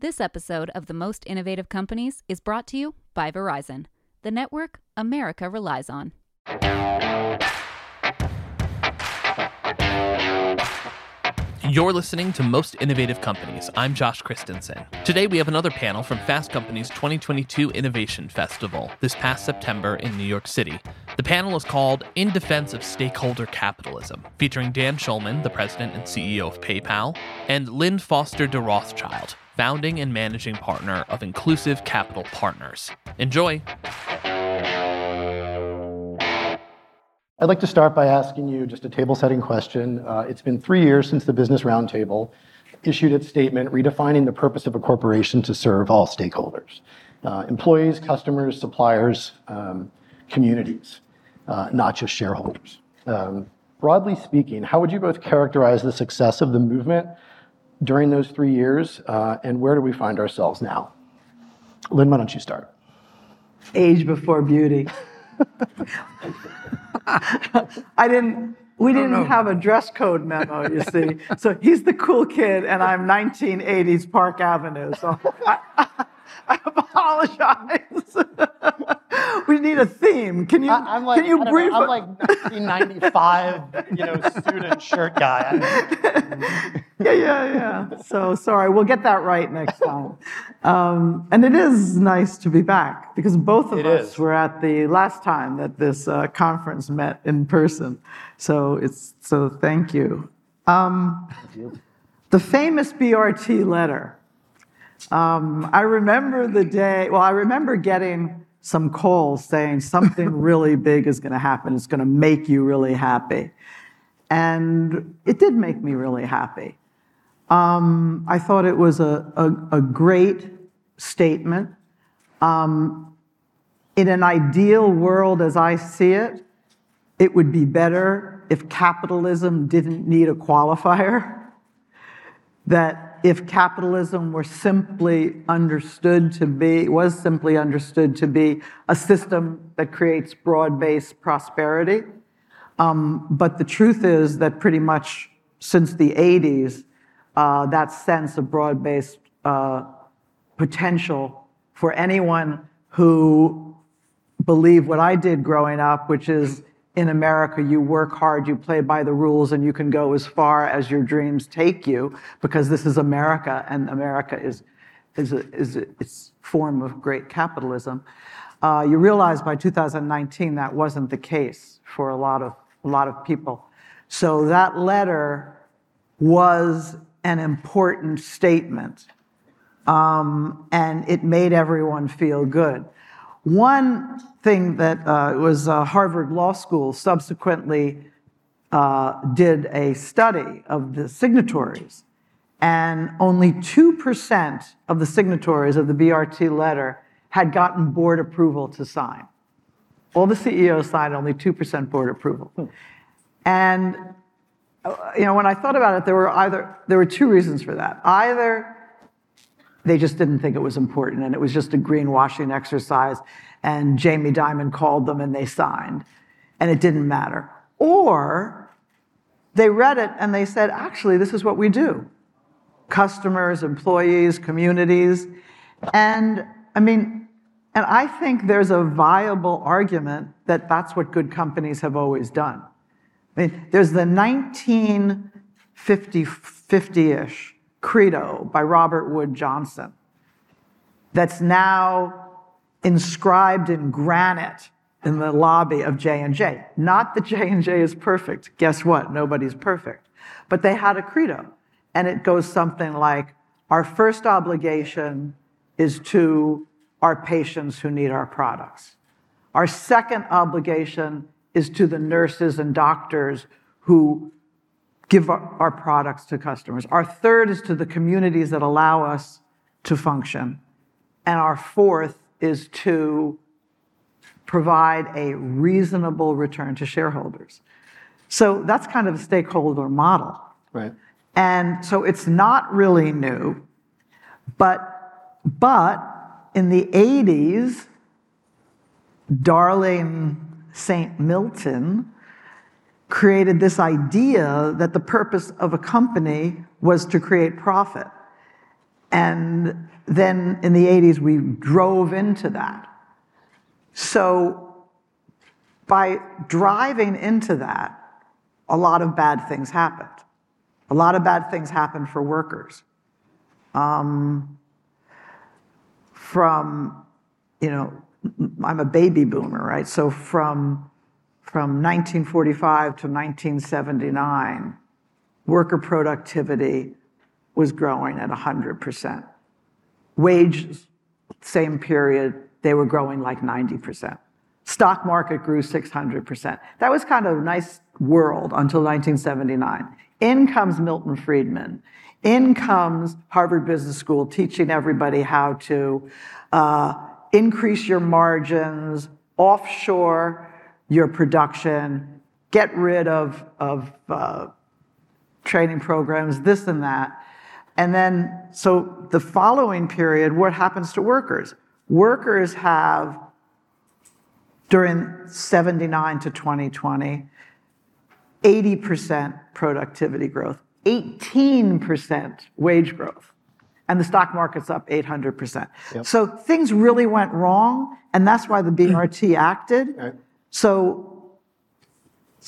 This episode of The Most Innovative Companies is brought to you by Verizon, the network America relies on. You're listening to Most Innovative Companies. I'm Josh Christensen. Today we have another panel from Fast Company's 2022 Innovation Festival this past September in New York City. The panel is called In Defense of Stakeholder Capitalism, featuring Dan Schulman, the president and CEO of PayPal, and Lynn Forester de Rothschild, founding and managing partner of Inclusive Capital Partners. Enjoy! I'd like to start by asking you just a table setting question. Uh, it's been three years since the Business Roundtable issued its statement redefining the purpose of a corporation to serve all stakeholders uh, employees, customers, suppliers, um, communities, uh, not just shareholders. Um, broadly speaking, how would you both characterize the success of the movement during those three years, and where do we find ourselves now? Lynn, why don't you start? Age before beauty. I didn't. We didn't have a dress code memo, you see. So he's the cool kid, and I'm 1980s Park Avenue. So I, I, I apologize. we need a theme. Can you? I, am like, can you brief? Know, I'm like 1995, you know, student shirt guy. yeah, yeah, yeah. So sorry. We'll get that right next time. Um, and it is nice to be back because both of it us is. were at the last time that this uh, conference met in person. So it's so thank you. Um, thank you. The famous BRT letter. Um, I remember the day. Well, I remember getting some calls saying something really big is going to happen. It's going to make you really happy. And it did make me really happy. Um, I thought it was a, a, a great statement. Um, in an ideal world as I see it, it would be better if capitalism didn't need a qualifier. That if capitalism were simply understood to be, was simply understood to be a system that creates broad-based prosperity. Um, but the truth is that pretty much since the 80s, uh, that sense of broad-based uh, potential for anyone who believed what I did growing up, which is in America, you work hard, you play by the rules, and you can go as far as your dreams take you because this is America, and America is, is, a, is a, its form of great capitalism. Uh, you realize by 2019 that wasn't the case for a lot of, a lot of people. So that letter was an important statement, um, and it made everyone feel good. One thing that uh, was uh, Harvard Law School subsequently uh, did a study of the signatories, and only 2% of the signatories of the BRT letter had gotten board approval to sign. All the CEOs signed, only 2% board approval. And you know, when I thought about it, there were either there were two reasons for that. Either they just didn't think it was important and it was just a greenwashing exercise and Jamie Dimon called them and they signed and it didn't matter. Or they read it and they said, actually, this is what we do. Customers, employees, communities. And I mean, and I think there's a viable argument that that's what good companies have always done. I mean, there's the 1950 ish credo by Robert Wood Johnson that's now inscribed in granite in the lobby of J&J. Not that J&J is perfect. Guess what? Nobody's perfect. But they had a credo. And it goes something like, our first obligation is to our patients who need our products. Our second obligation is to the nurses and doctors who give our, our, products to customers. Our third is to the communities that allow us to function. And our fourth is to provide a reasonable return to shareholders. So that's kind of a stakeholder model. Right. And so it's not really new, but, but in the 80s, darling St. Milton created this idea that the purpose of a company was to create profit. And then in the 80s, we drove into that. So by driving into that, a lot of bad things happened. A lot of bad things happened for workers. Um, from, you know, I'm a baby boomer, right? So from, from 1945 to 1979, worker productivity was growing at 100%. Wages, same period, they were growing like 90%. Stock market grew 600%. That was kind of a nice world until 1979. In comes Milton Friedman. In comes Harvard Business School teaching everybody how to uh, increase your margins, offshore your production, get rid of, of uh, training programs, this and that. And then, so the following period, what happens to workers? Workers have, during 79 to 2020, 80% productivity growth, 18% wage growth, and the stock market's up 800%. Yep. So things really went wrong, and that's why the BRT acted. Right. So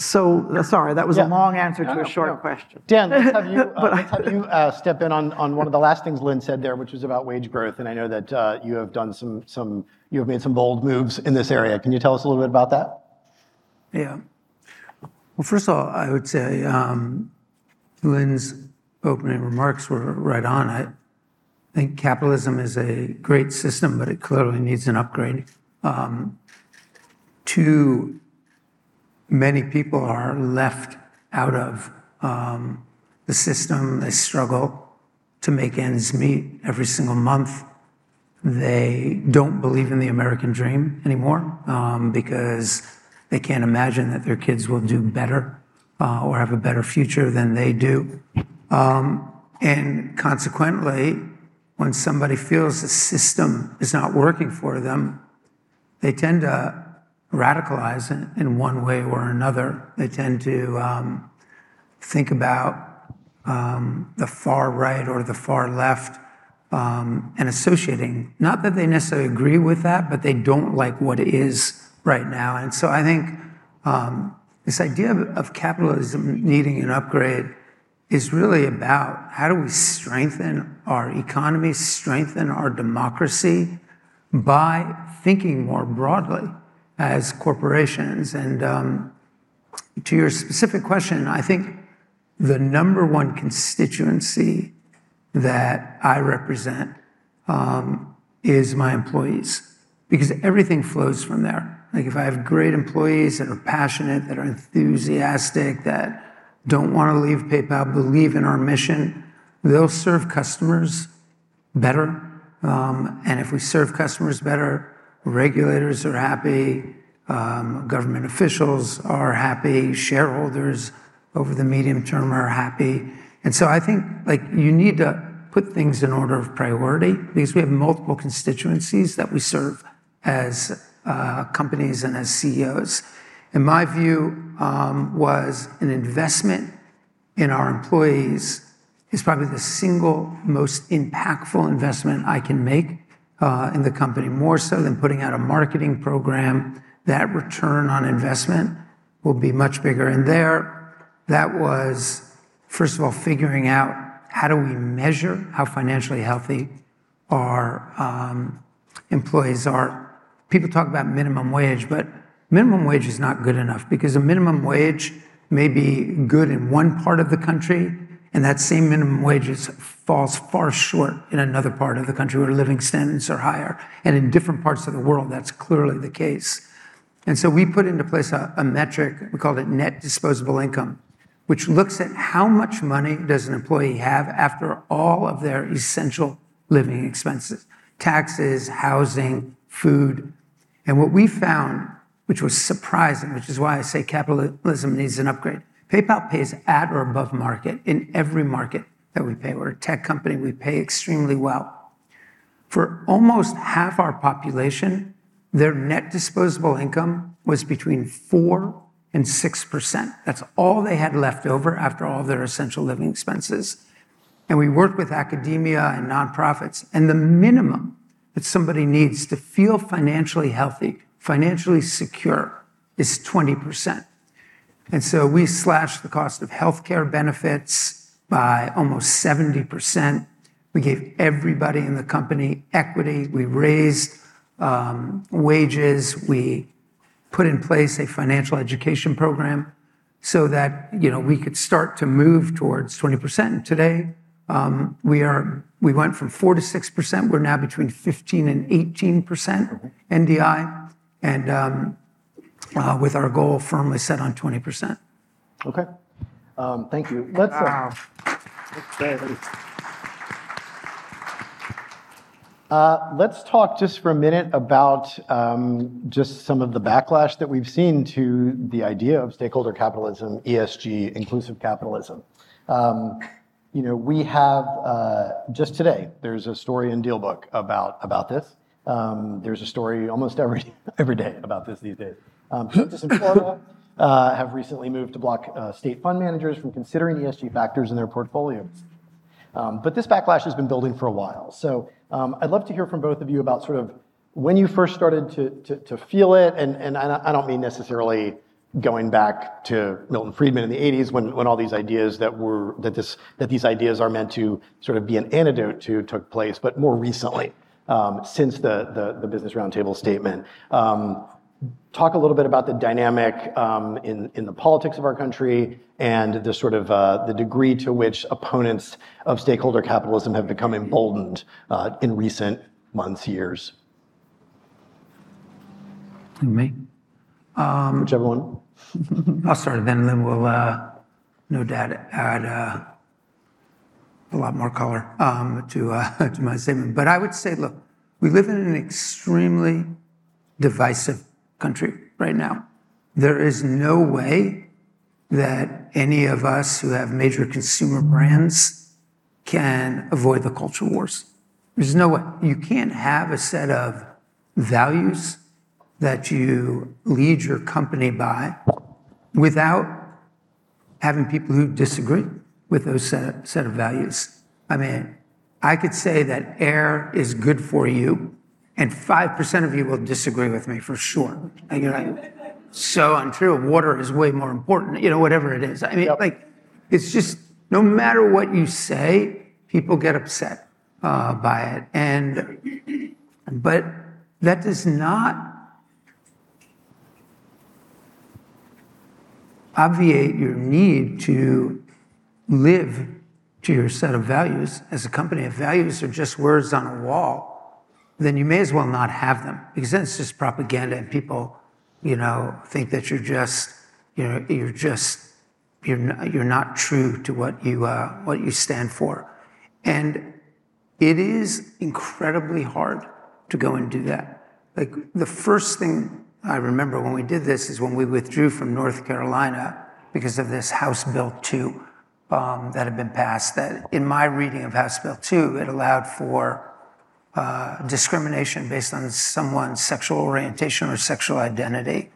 so sorry, that was yeah. a long answer to a short no. question. Dan, let's have you, uh, let's have you uh, step in on, on one of the last things Lynn said there, which was about wage growth. And I know that uh, you have done some, some, you have made some bold moves in this area. Can you tell us a little bit about that? Yeah. Well, first of all, I would say um, Lynn's opening remarks were right on. It. I think capitalism is a great system, but it clearly needs an upgrade. Um, two many people are left out of um, the system. They struggle to make ends meet every single month. They don't believe in the American dream anymore um, because they can't imagine that their kids will do better uh, or have a better future than they do. Um, and consequently, when somebody feels the system is not working for them, they tend to radicalize in, one way or another. They tend to um, think about um, the far right or the far left um, and associating. Not that they necessarily agree with that, but they don't like what is right now. And so I think um, this idea of, of capitalism needing an upgrade is really about how do we strengthen our economy, strengthen our democracy by thinking more broadly as corporations. And um, to your specific question, I think the number one constituency that I represent um, is my employees, because everything flows from there. Like if I have great employees that are passionate, that are enthusiastic, that don't want to leave PayPal, believe in our mission, they'll serve customers better. Um, and if we serve customers better, regulators are happy, um, government officials are happy, shareholders over the medium term are happy. And so I think like you need to put things in order of priority because we have multiple constituencies that we serve as uh, companies and as CEOs. My view um, was an investment in our employees is probably the single most impactful investment I can make in the company, more so than putting out a marketing program. That return on investment will be much bigger. And there, that was, first of all, figuring out how do we measure how financially healthy our um, employees are. People talk about minimum wage, but minimum wage is not good enough because a minimum wage may be good in one part of the country and that same minimum wage falls far short in another part of the country where living standards are higher. And in different parts of the world, that's clearly the case. And so we put into place a, a metric, we called it net disposable income, which looks at how much money does an employee have after all of their essential living expenses, taxes, housing, food. And what we found, which was surprising, which is why I say capitalism needs an upgrade, PayPal pays at or above market in every market that we pay. We're a tech company, we pay extremely well. For almost half our population, their net disposable income was between 4 and 6%. That's all they had left over after all their essential living expenses. And we work with academia and nonprofits. And the minimum that somebody needs to feel financially healthy, financially secure, is 20%. And so we slashed the cost of healthcare benefits by almost 70%. We gave everybody in the company equity. We raised wages. We put in place a financial education program so that you know we could start to move towards 20%. Today, um, we are we went from 4%-6%. We're now between 15 and 18% NDI, and Uh, with our goal firmly set on 20%. Okay. Um, thank you. Let's uh, uh, let's talk just for a minute about um, just some of the backlash that we've seen to the idea of stakeholder capitalism, ESG, inclusive capitalism. Um you know, we have just today, there's a story in DealBook about this. Um, there's a story almost every day about this these days. Um, Plaintiffs in Florida uh, have recently moved to block uh, state fund managers from considering ESG factors in their portfolios. Um, but this backlash has been building for a while. So um, I'd love to hear from both of you about sort of when you first started to to feel it. And and I don't mean necessarily going back to Milton Friedman in the 80s when when all these ideas that were that this that these ideas are meant to sort of be an antidote to took place, but more recently, since the Business Roundtable statement. Talk a little bit about the dynamic um, in in the politics of our country and the sort of uh, the degree to which opponents of stakeholder capitalism have become emboldened uh, in recent months, years. Me? Um, Whichever one. I'll start, then Lynn will uh, no doubt add a lot more color um, to to my statement. But I would say, look, we live in an extremely divisive country right now. There is no way that any of us who have major consumer brands can avoid the culture wars. There's no way. You can't have a set of values that you lead your company by without having people who disagree with those set of values. I mean, I could say that air is good for you, and 5% of you will disagree with me for sure. So untrue. Water is way more important, you know, whatever it is. I mean, like it's just no matter what you say, people get upset uh, by it. And, but that does not obviate your need to live to your set of values as a company. If values are just words on a wall, then you may as well not have them because then it's just propaganda and people you know, think that you're just, you know, you're just, you're not you're not true to what you uh, what you stand for. And it is incredibly hard to go and do that. Like the first thing I remember when we did this is when we withdrew from North Carolina because of this House Bill 2 that had been passed. That, in my reading of House Bill 2, it allowed for Uh, discrimination based on someone's sexual orientation or sexual identity.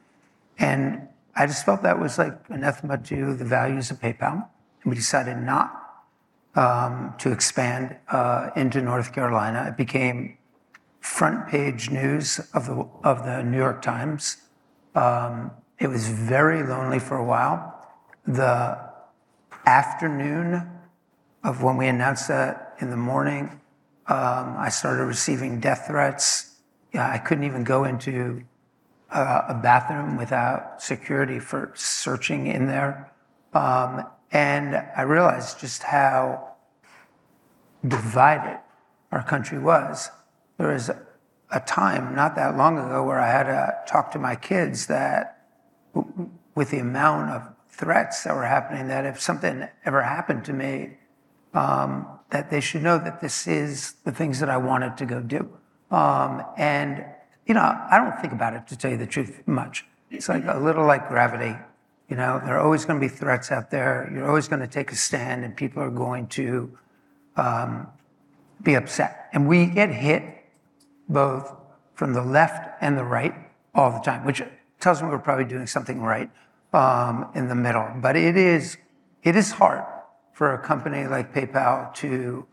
And I just felt that was like anathema to the values of PayPal. And we decided not um, to expand uh, into North Carolina. It became front page news of the New York Times. Um, it was very lonely for a while. The afternoon of when we announced that in the morning, Um, I started receiving death threats. I couldn't even go into uh, a bathroom without security for searching in there. Um, and I realized just how divided our country was. There was a time not that long ago where I had to talk to my kids that with the amount of threats that were happening, that if something ever happened to me, um, that they should know that this is the things that I wanted to go do. Um, and you know, I don't think about it, to tell you the truth, much. It's like a little like gravity. You know, there are always going to be threats out there. You're always going to take a stand, and people are going to um, be upset. And we get hit both from the left and the right all the time, which tells me we're probably doing something right um, in the middle. But it is hard for a company like PayPal to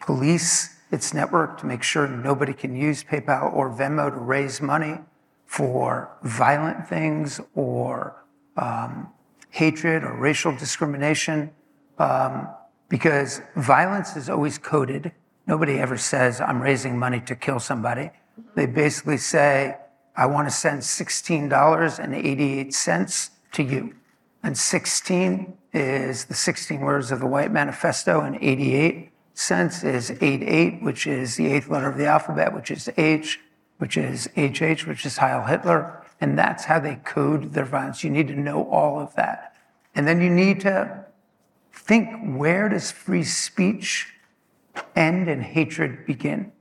police its network to make sure nobody can use PayPal or Venmo to raise money for violent things or um, hatred or racial discrimination. Um, because violence is always coded. Nobody ever says, I'm raising money to kill somebody. They basically say, I want to send $16.88 to you. And 16 is the 16 words of the White Manifesto, and 88 cents is 88, which is the eighth letter of the alphabet, which is H, which is HH, which is Heil Hitler. And that's how they code their violence. You need to know all of that. And then you need to think where does free speech end and hatred begin?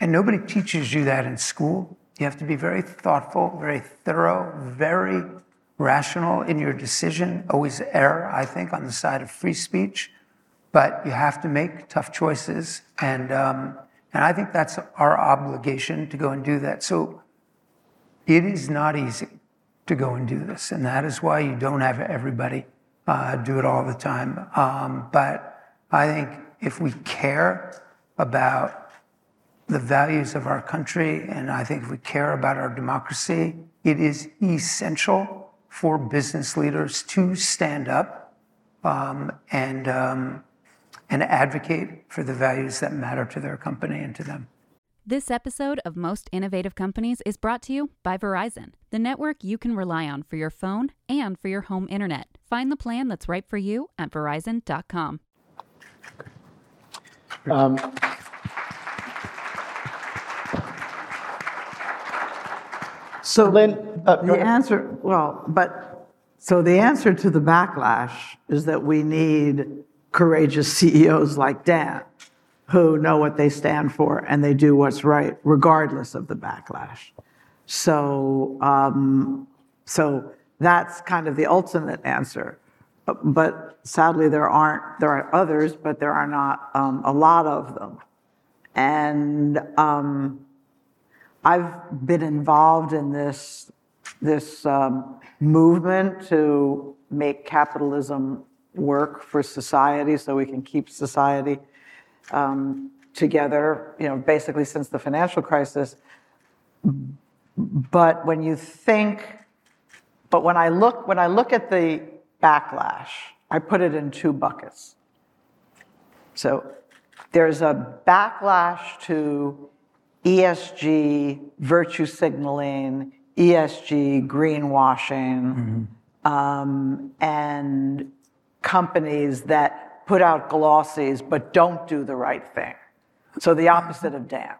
And nobody teaches you that in school. You have to be very thoughtful, very thorough, very rational in your decision, always err, I think, on the side of free speech. But you have to make tough choices. And, um, and I think that's our obligation to go and do that. So it is not easy to go and do this. And that is why you don't have everybody uh, do it all the time. Um, but I think if we care about the values of our country, and I think if we care about our democracy, it is essential for business leaders to stand up um, and um, and advocate for the values that matter to their company and to them. This episode of Most Innovative Companies is brought to you by Verizon, the network you can rely on for your phone and for your home internet. Find the plan that's right for you at verizon.com. Um, so Lynn, uh, the answer, well, but so the answer to the backlash is that we need courageous CEOs like Dan who know what they stand for and they do what's right regardless of the backlash. So, um, so that's kind of the ultimate answer. But, but, sadly, there aren't. There are others, but there are not um, a lot of them. And um, I've been involved in this this um, movement to make capitalism work for society so we can keep society um, together, you know, basically since the financial crisis. But when you think, but when I look, when I look at the backlash, I put it in two buckets. So there's a backlash to ESG, virtue signaling, ESG, greenwashing, mm-hmm. um, and companies that put out glossies but don't do the right thing. So the opposite of Dan,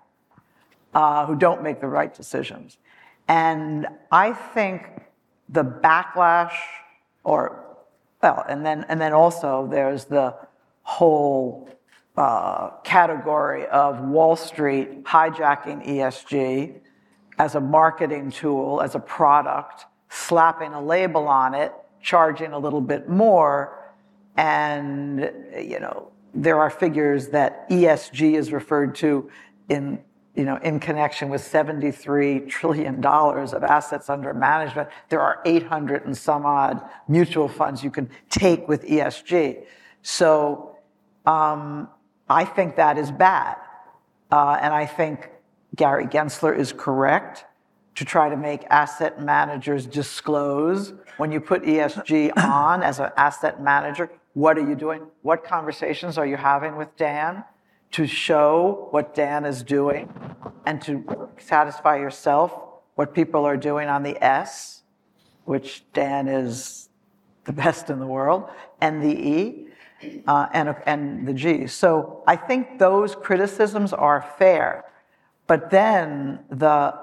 uh, who don't make the right decisions. And I think the backlash, or well, and then and then also there's the whole uh, category of Wall Street hijacking ESG as a marketing tool, as a product, slapping a label on it, charging a little bit more, and, you know, there are figures that ESG is referred to in, you know, in connection with $73 trillion of assets under management. There are 800 and some odd mutual funds you can take with ESG. So um, I think that is bad. Uh, and I think Gary Gensler is correct to try to make asset managers disclose when you put ESG on as an asset manager, what are you doing? What conversations are you having with Dan to show what Dan is doing and to satisfy yourself what people are doing on the S, which Dan is the best in the world, and the E, uh, and, and the G. So I think those criticisms are fair. But then the,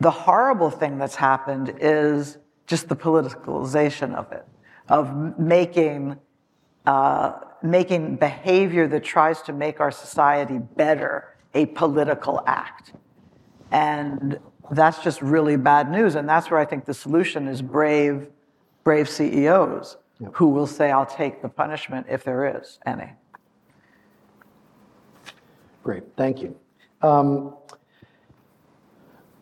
the horrible thing that's happened is just the politicalization of it of making, uh, making behavior that tries to make our society better a political act. And that's just really bad news. And that's where I think the solution is brave, brave CEOs yep. who will say, I'll take the punishment if there is any. Great, thank you. Um,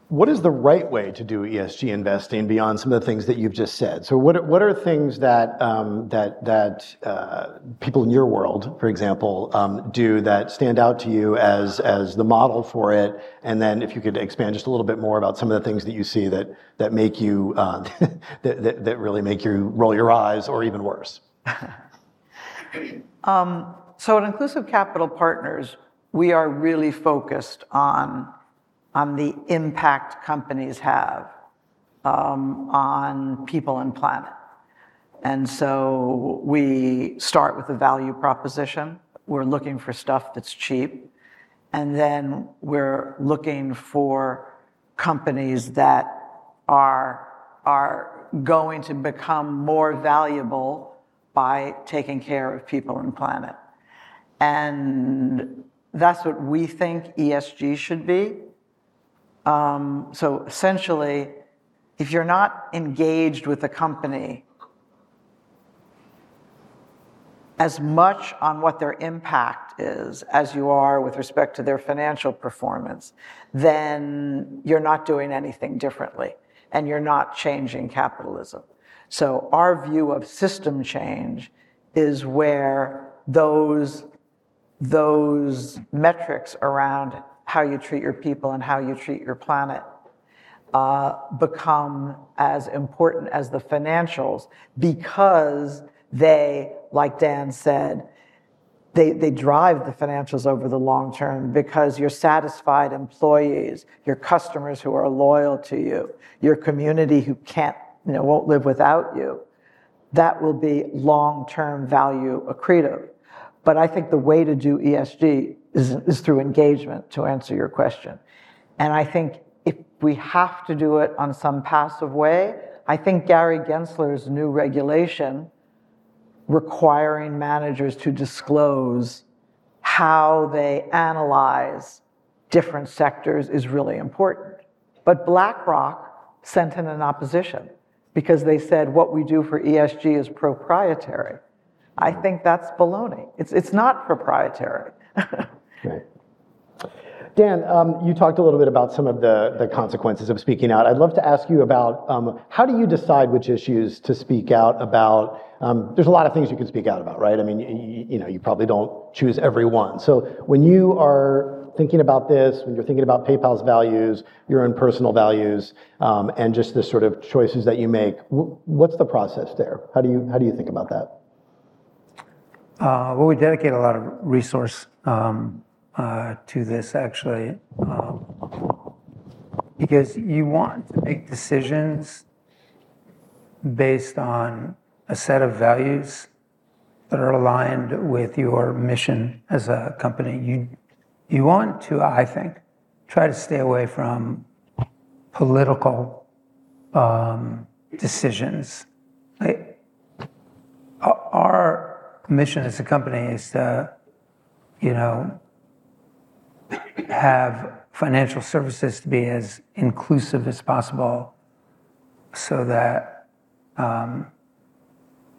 What is the right way to do ESG investing beyond some of the things that you've just said? So what, what are things that, um, that, that uh, people in your world, for example, um, do that stand out to you as, as the model for it? And then if you could expand just a little bit more about some of the things that you see that, that make you, uh, that, that, that, really make you roll your eyes or even worse. um, so at Inclusive Capital Partners, we are really focused on on the impact companies have um, on people and planet. And so we start with a value proposition. We're looking for stuff that's cheap. And then we're looking for companies that are, are going to become more valuable by taking care of people and planet. And that's what we think ESG should be. Um, so essentially, if you're not engaged with the company as much on what their impact is as you are with respect to their financial performance, then you're not doing anything differently and you're not changing capitalism. So our view of system change is where those, those metrics around how you treat your people and how you treat your planet uh, become as important as the financials because they, like Dan said, they, they drive the financials over the long term because your satisfied employees, your customers who are loyal to you, your community who can't, you know, won't live without you, that will be long term value accretive. But I think the way to do ESG is, is through engagement, to answer your question. And I think if we have to do it on some passive way, I think Gary Gensler's new regulation requiring managers to disclose how they analyze different sectors is really important. But BlackRock sent in an opposition because they said what we do for ESG is proprietary. I think that's baloney. It's, it's not proprietary. right. Dan, um, you talked a little bit about some of the, the consequences of speaking out. I'd love to ask you about um, how do you decide which issues to speak out about? Um, there's a lot of things you can speak out about, right? I mean, you, you know, you probably don't choose every one. So when you are thinking about this, when you're thinking about PayPal's values, your own personal values, um, and just the sort of choices that you make, what's the process there? How do you how do you think about that? Uh, well, we dedicate a lot of resource um, uh, to this actually, um, because you want to make decisions based on a set of values that are aligned with your mission as a company. You you want to, I think, try to stay away from political um, decisions. Like, our mission as a company is to, you know, have financial services to be as inclusive as possible so that um,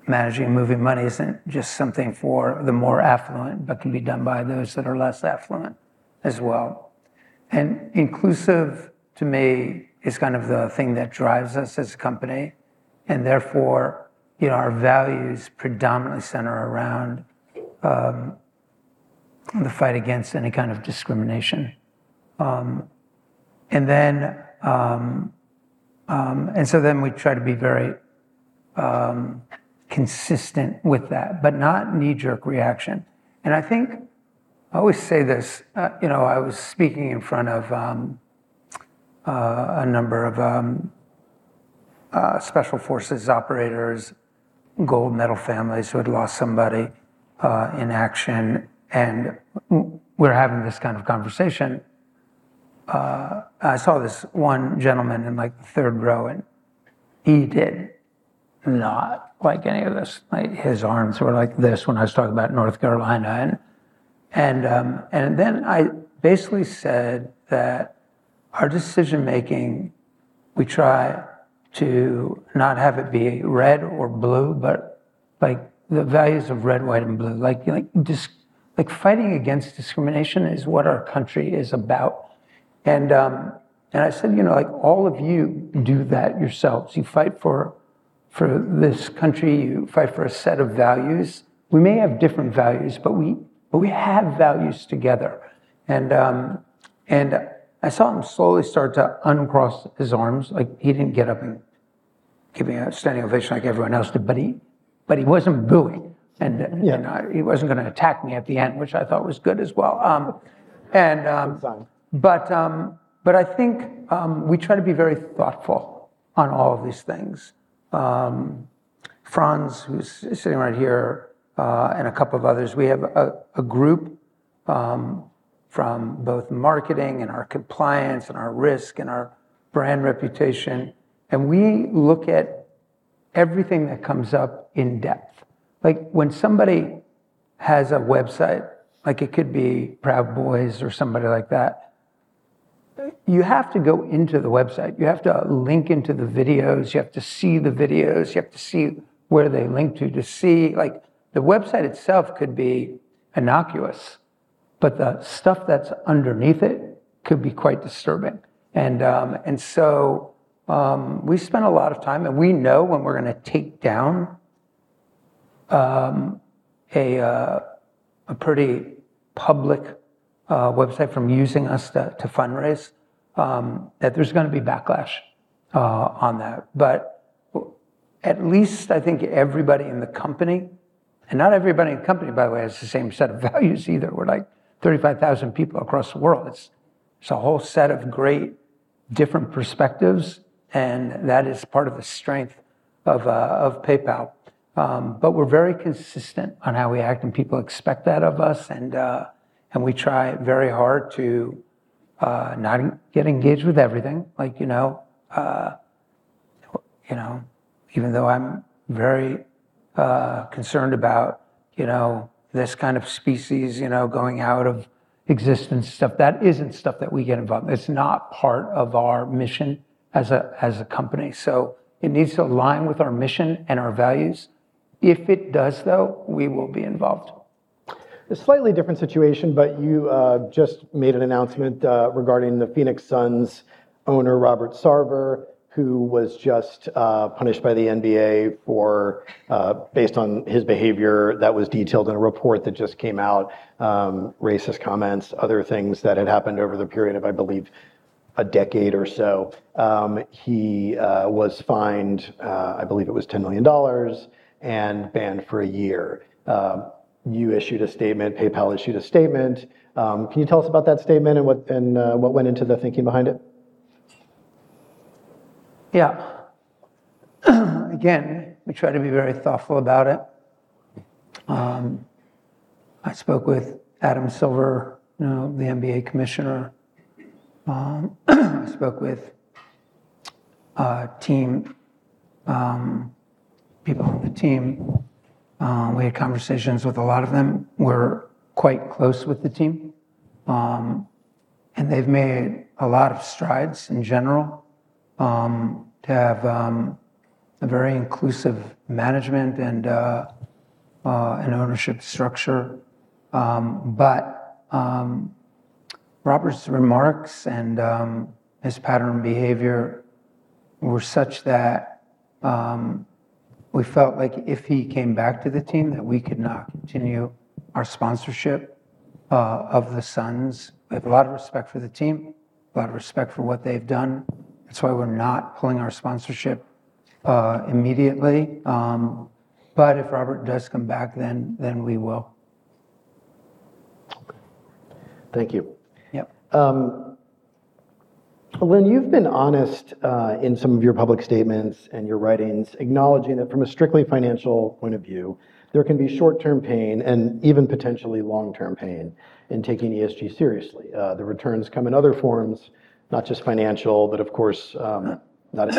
managing and moving money isn't just something for the more affluent, but can be done by those that are less affluent as well. And inclusive to me is kind of the thing that drives us as a company. And therefore, you know, our values predominantly center around um, the fight against any kind of discrimination. Um, and then, um, um and so then we try to be very um, consistent with that, but not knee jerk reaction. And I think I always say this, uh, you know, I was speaking in front of um, uh, a number of uh, special forces operators gold medal families who had lost somebody uh, in action, and we're having this kind of conversation. Uh, I saw this one gentleman in like the third row, and he did not like any of this. Like his arms were like this when I was talking about North Carolina, and and um, and then I basically said that our decision making, we try to not have it be red or blue, but like the values of red, white, and blue. Like, like, dis, like fighting against discrimination is what our country is about. And, um, and I said, you know, like all of you do that yourselves. You fight for for this country. You fight for a set of values. We may have different values, but we but we have values together. And um, and I saw him slowly start to uncross his arms. Like he didn't get up and give me a standing ovation like everyone else did, but he but he wasn't booing, and, yeah. and uh, he wasn't going to attack me at the end, which I thought was good as well. Um, and um, but um, but I think um, we try to be very thoughtful on all of these things. Um, Franz, who's sitting right here, uh, and a couple of others, we have a, a group um, from both marketing and our compliance and our risk and our brand reputation. And we look at everything that comes up in depth. Like when somebody has a website, like it could be Proud Boys or somebody like that, you have to go into the website. You have to link into the videos. You have to see the videos. You have to see where they link to, to see, like, the website itself could be innocuous, but the stuff that's underneath it could be quite disturbing. And, um, and so um, we spend a lot of time, and we know when we're going to take down um, a, uh, a pretty public uh, website from using us to, to fundraise, um, that there's going to be backlash uh, on that. But at least I think everybody in the company, and not everybody in the company, by the way, has the same set of values either. We're like 35,000 people across the world. It's, it's a whole set of great different perspectives, and that is part of the strength of, uh, of PayPal. Um, but we're very consistent on how we act, and people expect that of us. And uh, and we try very hard to uh, not get engaged with everything. Like you know, uh, you know, even though I'm very uh, concerned about you know this kind of species, you know, going out of existence stuff. That isn't stuff that we get involved. In. It's not part of our mission as a as a company. So it needs to align with our mission and our values. If it does, though, we will be involved. A slightly different situation, but you uh, just made an announcement uh, regarding the Phoenix Suns owner, Robert Sarver, who was just uh, punished by the NBA for, uh, based on his behavior that was detailed in a report that just came out, um, racist comments, other things that had happened over the period of, I believe, a decade or so. Um, he uh, was fined, uh, I believe it was $10 million, and banned for a year. Um, you issued a statement, PayPal issued a statement. Um, can you tell us about that statement and what and uh, what went into the thinking behind it? Yeah. Again, we try to be very thoughtful about it. Um, I spoke with Adam Silver, you know, the NBA commissioner. Um, I spoke with uh, team um, people on the team um, we had conversations with a lot of them. We're quite close with the team. Um, and they've made a lot of strides in general um, to have um, a very inclusive management and uh, uh, an ownership structure. Um, but um, Robert's remarks and his pattern behavior were such that um, we felt like if he came back to the team, that we could not continue our sponsorship uh, of the Suns. We have a lot of respect for the team, a lot of respect for what they've done. That's why we're not pulling our sponsorship uh, immediately. Um, but if Robert does come back, then then we will. Thank you. Yep. Um, Lynn, you've been honest uh, in some of your public statements and your writings, acknowledging that from a strictly financial point of view, there can be short-term pain and even potentially long-term pain in taking ESG seriously. Uh, the returns come in other forms, not just financial, but of course, um, not,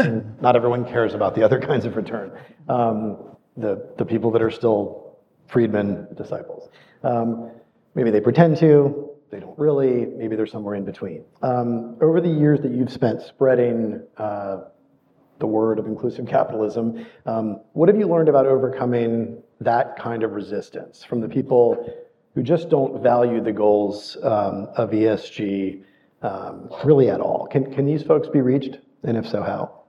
not everyone cares about the other kinds of return. Um, the, the people that are still Friedman disciples. Um, maybe they pretend to, they don't really, maybe they're somewhere in between. Um, over the years that you've spent spreading uh, the word of inclusive capitalism, um, what have you learned about overcoming that kind of resistance from the people who just don't value the goals um, of ESG um, really at all. Can, can these folks be reached? And if so, how?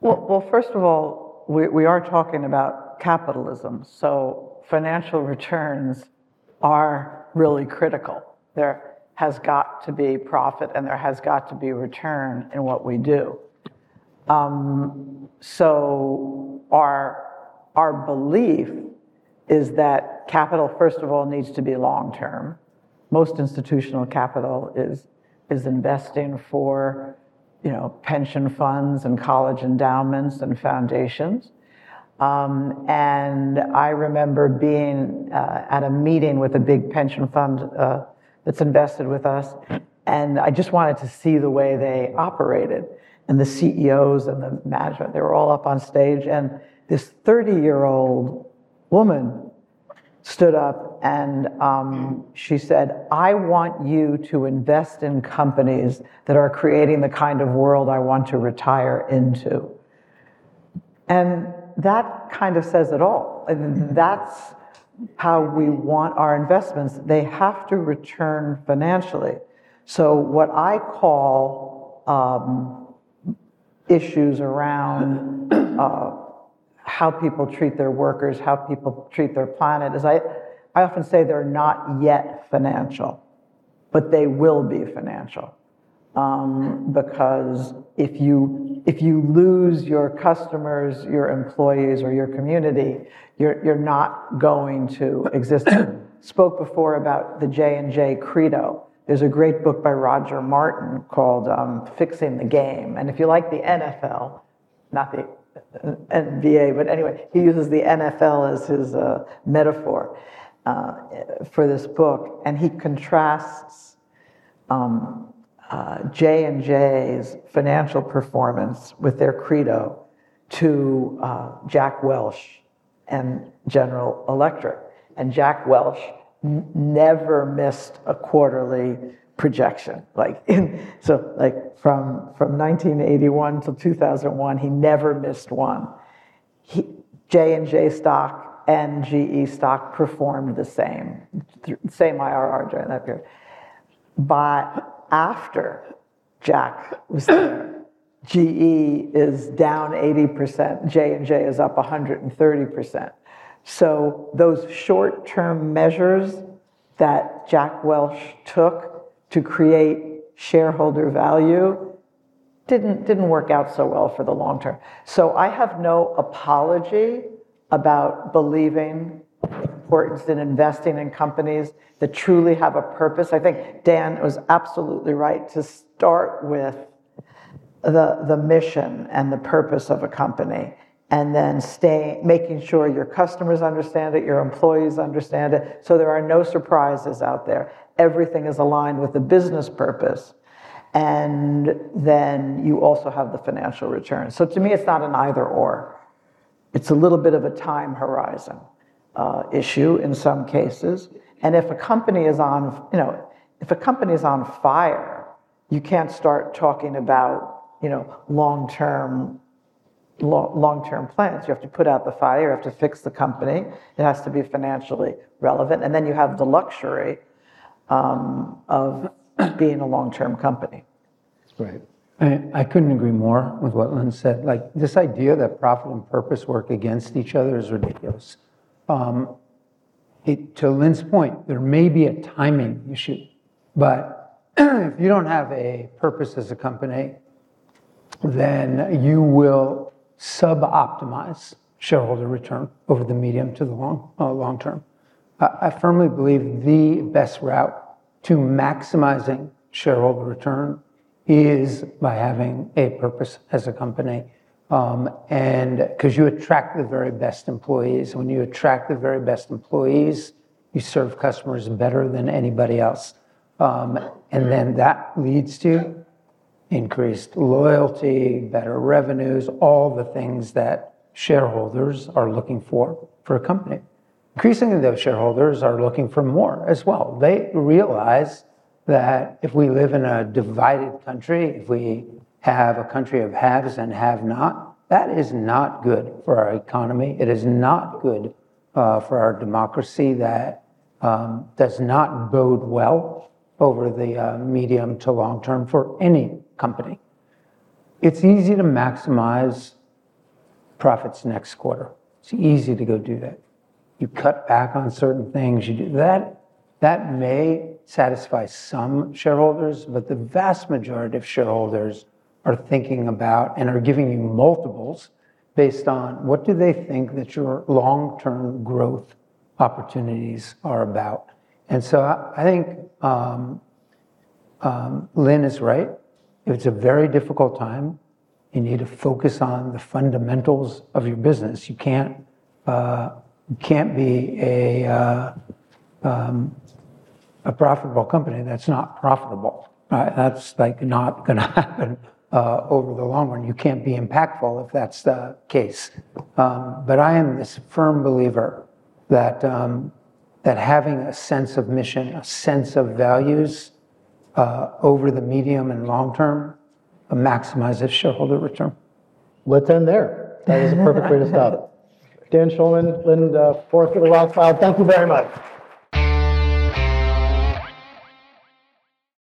Well, well, first of all, we, we are talking about capitalism. So financial returns are really critical. There has got to be profit and there has got to be return in what we do. Um, so our, our belief is that capital, first of all, needs to be long term. Most institutional capital is, is investing for you know, pension funds and college endowments and foundations. Um, and I remember being uh, at a meeting with a big pension fund uh, that's invested with us, and I just wanted to see the way they operated. And the CEOs and the management, they were all up on stage, and this 30 year old woman stood up and um, she said, I want you to invest in companies that are creating the kind of world I want to retire into. And that kind of says it all. And That's how we want our investments. They have to return financially. So, what I call um, issues around uh, how people treat their workers, how people treat their planet, is I, I often say they're not yet financial, but they will be financial. Um, because if you, if you lose your customers, your employees, or your community, you're, you're not going to exist. Spoke before about the J&J credo. There's a great book by Roger Martin called um, Fixing the Game. And if you like the NFL, not the NBA, but anyway, he uses the NFL as his uh, metaphor uh, for this book, and he contrasts um, uh, J and J's financial performance with their credo to uh, Jack Welch and General Electric, and Jack Welch n- never missed a quarterly projection. Like in, so like from from 1981 to 2001, he never missed one. J and J stock and GE stock performed the same, same IRR during that period. But after Jack was there, GE is down 80%, J and J is up 130%. So those short-term measures that Jack Welch took to create shareholder value didn't, didn't work out so well for the long term. So I have no apology about believing importance in investing in companies that truly have a purpose. I think Dan was absolutely right to start with the, the mission and the purpose of a company and then stay, making sure your customers understand it, your employees understand it, so there are no surprises out there everything is aligned with the business purpose. And then you also have the financial return. So to me, it's not an either or. It's a little bit of a time horizon uh, issue in some cases. And if a company is on, you know, if a company is on fire, you can't start talking about, you know, long-term long-term plans. You have to put out the fire, you have to fix the company. It has to be financially relevant. And then you have the luxury um, of being a long-term company. Right. I, I couldn't agree more with what Lynn said. Like this idea that profit and purpose work against each other is ridiculous. Um, it, to Lynn's point, there may be a timing issue, but if you don't have a purpose as a company, then you will sub-optimize shareholder return over the medium to the long, uh, long term. I firmly believe the best route to maximizing shareholder return is by having a purpose as a company. Um, and because you attract the very best employees. When you attract the very best employees, you serve customers better than anybody else. Um, and then that leads to increased loyalty, better revenues, all the things that shareholders are looking for for a company. Increasingly, those shareholders are looking for more as well. They realize that if we live in a divided country, if we have a country of haves and have not, that is not good for our economy. It is not good uh, for our democracy. That um, does not bode well over the uh, medium to long term for any company. It's easy to maximize profits next quarter. It's easy to go do that. You cut back on certain things, you do that. That may satisfy some shareholders, but the vast majority of shareholders are thinking about and are giving you multiples based on what do they think that your long-term growth opportunities are about. And so I think um, um, Lynn is right. It's a very difficult time. You need to focus on the fundamentals of your business. You can't uh, you can't be a uh, um, a profitable company that's not profitable. Right? That's like not going to happen uh, over the long run. You can't be impactful if that's the case. Um, but I am this firm believer that um, that having a sense of mission, a sense of values uh, over the medium and long term, maximizes shareholder return. Let's end there. That was a perfect way to stop. Dan Schulman, Lynn uh, Forester, Rothschild, thank you very much.